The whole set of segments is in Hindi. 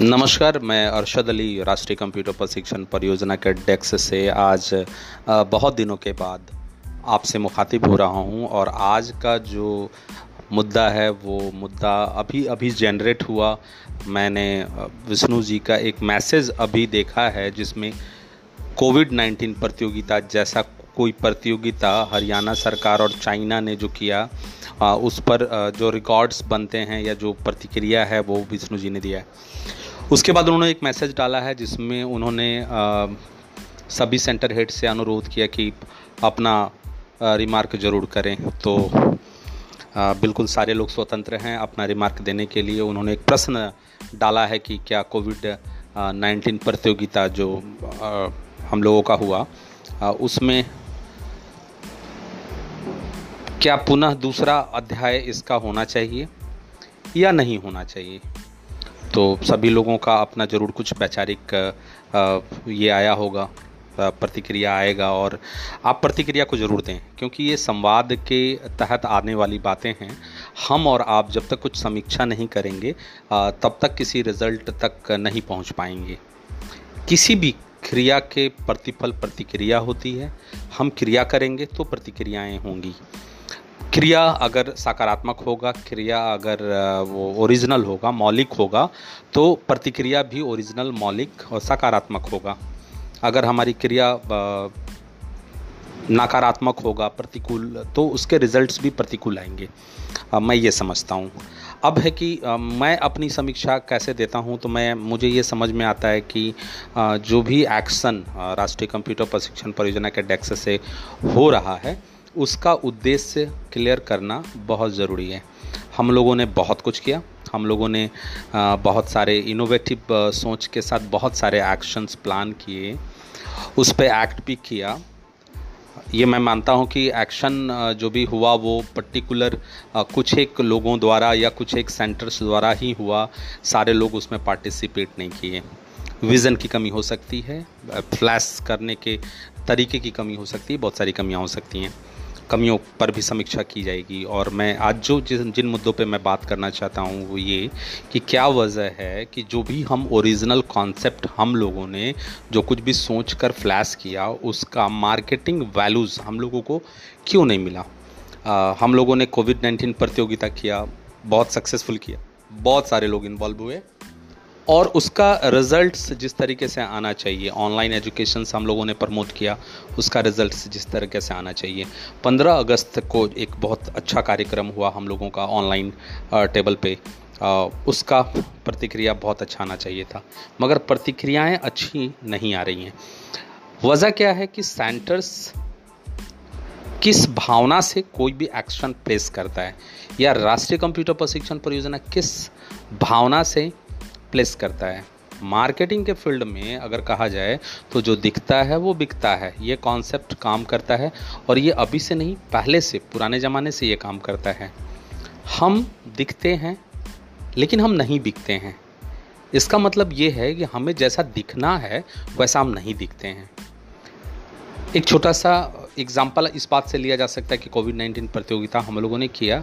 नमस्कार, मैं अरशद अली, राष्ट्रीय कंप्यूटर प्रशिक्षण परियोजना के डेक्स से आज बहुत दिनों के बाद आपसे मुखातिब हो रहा हूँ और आज का जो मुद्दा है, वो मुद्दा अभी अभी जनरेट हुआ। मैंने विष्णु जी का एक मैसेज अभी देखा है, जिसमें कोविड 19 प्रतियोगिता जैसा कोई प्रतियोगिता हरियाणा सरकार और चाइना ने जो किया उस पर जो रिकॉर्ड्स बनते हैं या जो प्रतिक्रिया है, वो विष्णु जी ने दिया है। उसके बाद उन्होंने एक मैसेज डाला है जिसमें उन्होंने सभी सेंटर हेड से अनुरोध किया कि अपना रिमार्क ज़रूर करें। तो आ, बिल्कुल सारे लोग स्वतंत्र हैं अपना रिमार्क देने के लिए। उन्होंने एक प्रश्न डाला है कि क्या कोविड नाइन्टीन प्रतियोगिता जो आ, हम लोगों का हुआ आ, उसमें क्या पुनः दूसरा अध्याय इसका होना चाहिए या नहीं होना चाहिए? तो सभी लोगों का अपना ज़रूर कुछ वैचारिक ये आया होगा प्रतिक्रिया आएगा और आप प्रतिक्रिया को ज़रूर दें, क्योंकि ये संवाद के तहत आने वाली बातें हैं। हम और आप जब तक कुछ समीक्षा नहीं करेंगे तब तक किसी रिज़ल्ट तक नहीं पहुँच पाएँगे। किसी भी क्रिया के प्रतिफल प्रतिक्रिया होती है। हम क्रिया करेंगे तो प्रतिक्रियाएँ होंगी। क्रिया अगर सकारात्मक होगा, क्रिया अगर वो ओरिजिनल होगा, मौलिक होगा तो प्रतिक्रिया भी ओरिजिनल, मौलिक और सकारात्मक होगा। अगर हमारी क्रिया नकारात्मक होगा, प्रतिकूल तो उसके रिजल्ट्स भी प्रतिकूल आएँगे। मैं ये समझता हूँ। अब है कि मैं अपनी समीक्षा कैसे देता हूँ तो मैं, मुझे ये समझ में आता है कि जो भी एक्शन राष्ट्रीय कंप्यूटर प्रशिक्षण परियोजना के डेक्स से हो रहा है उसका उद्देश्य क्लियर करना बहुत ज़रूरी है। हम लोगों ने बहुत कुछ किया। हम लोगों ने बहुत सारे इनोवेटिव सोच के साथ बहुत सारे एक्शंस प्लान किए। उस पर एक्ट भी किया। ये मैं मानता हूँ कि एक्शन जो भी हुआ वो पर्टिकुलर कुछ एक लोगों द्वारा या कुछ एक सेंटर्स द्वारा ही हुआ। सारे लोग उसमें पार्टिसिपेट नहीं किए। विज़न की कमी हो सकती है। फ्लैश करने के तरीके की कमी हो सकती है। बहुत सारी कमियाँ हो सकती हैं। कमियों पर भी समीक्षा की जाएगी। और मैं आज जो जिन जिन मुद्दों पे मैं बात करना चाहता हूँ वो ये कि क्या वजह है कि जो भी हम ओरिजिनल कॉन्सेप्ट हम लोगों ने जो कुछ भी सोच कर फ्लैश किया उसका मार्केटिंग वैल्यूज़ हम लोगों को क्यों नहीं मिला? आ, हम लोगों ने कोविड नाइन्टीन प्रतियोगिता किया बहुत सक्सेसफुल किया बहुत सारे लोग इन्वॉल्व हुए और उसका रिज़ल्ट जिस तरीके से आना चाहिए ऑनलाइन एजुकेशन हम लोगों ने प्रमोट किया, उसका रिज़ल्ट जिस तरीके से आना चाहिए। 15 अगस्त को एक बहुत अच्छा कार्यक्रम हुआ हम लोगों का ऑनलाइन टेबल पे। उसका प्रतिक्रिया बहुत अच्छा आना चाहिए था, मगर प्रतिक्रियाएँ अच्छी नहीं आ रही हैं। वजह क्या है कि सेंटर्स किस भावना से कोई भी एक्शन प्लेस करता है, या राष्ट्रीय कंप्यूटर प्रशिक्षण परियोजना किस भावना से प्लेस करता है। मार्केटिंग के फ़ील्ड में अगर कहा जाए तो जो दिखता है, वो बिकता है। ये कॉन्सेप्ट काम करता है और ये अभी से नहीं, पहले से, पुराने ज़माने से ये काम करता है। हम दिखते हैं, लेकिन हम नहीं बिकते हैं। इसका मतलब ये है कि हमें जैसा दिखना है, वैसा हम नहीं दिखते हैं। एक छोटा सा एग्ज़ाम्पल इस बात से लिया जा सकता है कि कोविड नाइन्टीन प्रतियोगिता हम लोगों ने किया।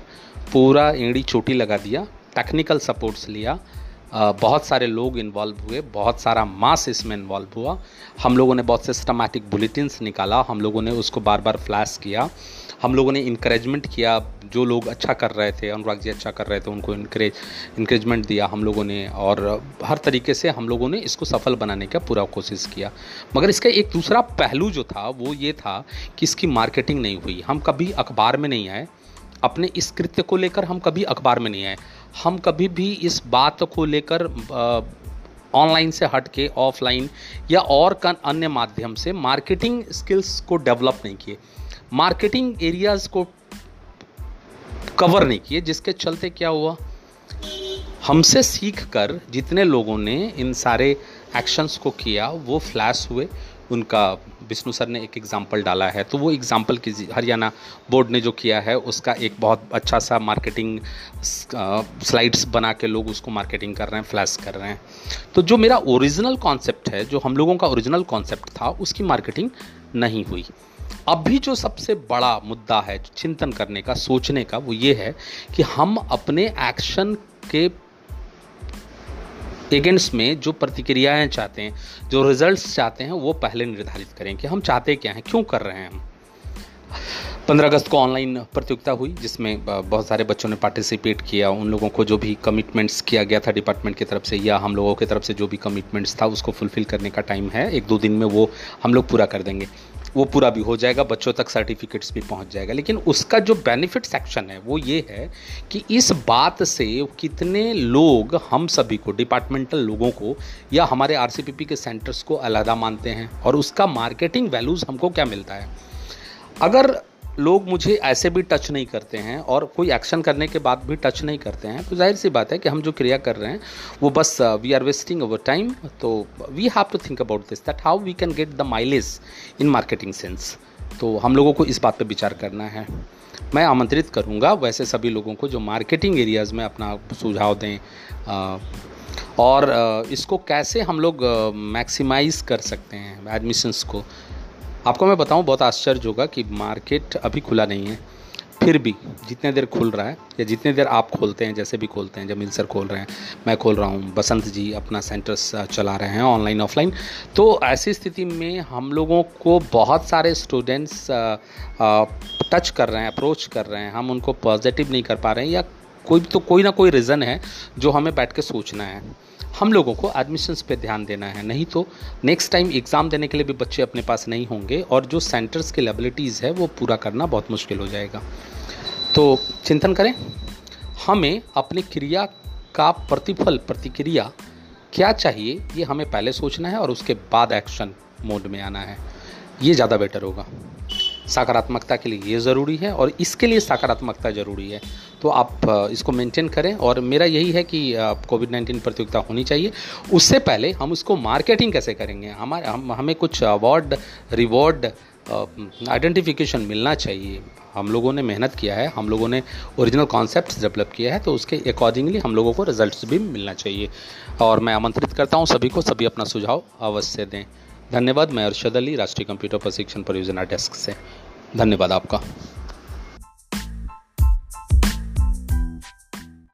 पूरा एड़ी चोटी लगा दिया टेक्निकल सपोर्ट्स लिया बहुत सारे लोग इन्वॉल्व हुए, बहुत सारा मास इसमें इन्वॉल्व हुआ। हम लोगों ने बहुत सिस्टमैटिक बुलेटिन्स निकाला, हम लोगों ने उसको बार बार फ्लैश किया। हम लोगों ने इंकरेजमेंट किया, जो लोग अच्छा कर रहे थे, अनुराग जी अच्छा कर रहे थे, उनको इनक्रेज इंकरेजमेंट दिया हम लोगों ने, और हर तरीके से हम लोगों ने इसको सफल बनाने का पूरा कोशिश किया। मगर इसका एक दूसरा पहलू जो था, वो ये था कि इसकी मार्केटिंग नहीं हुई। हम कभी अखबार में नहीं आए, अपने इस कृत्य को लेकर हम कभी अखबार में नहीं आए। हम कभी भी इस बात को लेकर ऑनलाइन से हट के ऑफलाइन या और अन्य माध्यम से मार्केटिंग स्किल्स को डेवलप नहीं किए। मार्केटिंग एरियाज़ को कवर नहीं किए, जिसके चलते क्या हुआ? हमसे सीख कर जितने लोगों ने इन सारे एक्शंस को किया, वो फ्लैश हुए, उनका विष्णु सर ने एक एग्ज़ाम्पल डाला है। तो वो एग्ज़ाम्पल की हरियाणा बोर्ड ने जो किया है, उसका एक बहुत अच्छा सा मार्केटिंग स्लाइड्स बना के लोग उसको मार्केटिंग कर रहे हैं फ्लैश कर रहे हैं। तो जो मेरा ओरिजिनल कॉन्सेप्ट है, जो हम लोगों का ओरिजिनल कॉन्सेप्ट था, उसकी मार्केटिंग नहीं हुई। अब भी जो सबसे बड़ा मुद्दा है चिंतन करने का, सोचने का, वो ये है कि हम अपने एक्शन के एजेंट्स में जो प्रतिक्रियाएँ चाहते हैं, जो रिजल्ट्स चाहते हैं, वो पहले निर्धारित करें कि हम चाहते क्या हैं, क्यों कर रहे हैं हम। पंद्रह अगस्त को ऑनलाइन प्रतियोगिता हुई, जिसमें बहुत सारे बच्चों ने पार्टिसिपेट किया, उन लोगों को जो भी कमिटमेंट्स किया गया था डिपार्टमेंट की तरफ़ से, या हम लोगों की तरफ़ से जो भी कमिटमेंट्स था, उसको फुलफ़िल करने का टाइम है। एक दो दिन में वो हम लोग पूरा कर देंगे। वो पूरा भी हो जाएगा, बच्चों तक सर्टिफिकेट्स भी पहुँच जाएगा। लेकिन उसका जो बेनिफिट सेक्शन है, वो ये है कि इस बात से कितने लोग हम सभी को डिपार्टमेंटल लोगों को या हमारे आरसीपीपी के सेंटर्स को अलहदा मानते हैं और उसका मार्केटिंग वैल्यूज़ हमको क्या मिलता है? अगर लोग मुझे ऐसे भी टच नहीं करते हैं और कोई एक्शन करने के बाद भी टच नहीं करते हैं। तो ज़ाहिर सी बात है कि हम जो क्रिया कर रहे हैं वो बस we are wasting our time तो we have to think about this that how we can get the mileage in marketing sense तो हम लोगों को इस बात पर विचार करना है। मैं आमंत्रित करूँगा वैसे सभी लोगों को जो मार्केटिंग एरियाज़ में अपना सुझाव दें। आ, और इसको कैसे हम लोग मैक्सिमाइज़ कर सकते हैं एडमिशन्स को। आपको मैं बताऊँ, बहुत आश्चर्य होगा कि मार्केट अभी खुला नहीं है। फिर भी जितने देर खुल रहा है, या जितने देर आप खोलते हैं, जैसे भी खोलते हैं जमील सर खोल रहे हैं, मैं खोल रहा हूँ, बसंत जी अपना सेंटर्स चला रहे हैं ऑनलाइन ऑफलाइन तो ऐसी स्थिति में हम लोगों को बहुत सारे स्टूडेंट्स टच कर रहे हैं अप्रोच कर रहे हैं। हम उनको पॉजिटिव नहीं कर पा रहे हैं, या कोई तो कोई ना कोई रीज़न है जो हमें बैठ के सोचना है। हम लोगों को एडमिशन्स पे ध्यान देना है। नहीं तो नेक्स्ट टाइम एग्ज़ाम देने के लिए भी बच्चे अपने पास नहीं होंगे और जो सेंटर्स की लेबिलिटीज़ है, वो पूरा करना बहुत मुश्किल हो जाएगा। तो चिंतन करें, हमें अपनी क्रिया का प्रतिफल, प्रतिक्रिया क्या चाहिए, ये हमें पहले सोचना है और उसके बाद एक्शन मोड में आना है। ये ज़्यादा बेटर होगा। सकारात्मकता के लिए ये ज़रूरी है और इसके लिए सकारात्मकता ज़रूरी है। तो आप इसको मेंटेन करें और मेरा यही है कि कोविड नाइन्टीन प्रतियोगिता होनी चाहिए। उससे पहले हम उसको मार्केटिंग कैसे करेंगे? हमारे, हम, हमें कुछ अवार्ड रिवॉर्ड आइडेंटिफिकेशन मिलना चाहिए। हम लोगों ने मेहनत किया है, हम लोगों ने ओरिजिनल कॉन्सेप्ट डेवलप किया है तो उसके अकॉर्डिंगली हम लोगों को रिजल्ट्स भी मिलना चाहिए। और मैं आमंत्रित करता हूँ सभी को, सभी अपना सुझाव अवश्य दें। धन्यवाद, मैं अरशद अली, राष्ट्रीय कंप्यूटर प्रशिक्षण परियोजना डेस्क से। धन्यवाद आपका।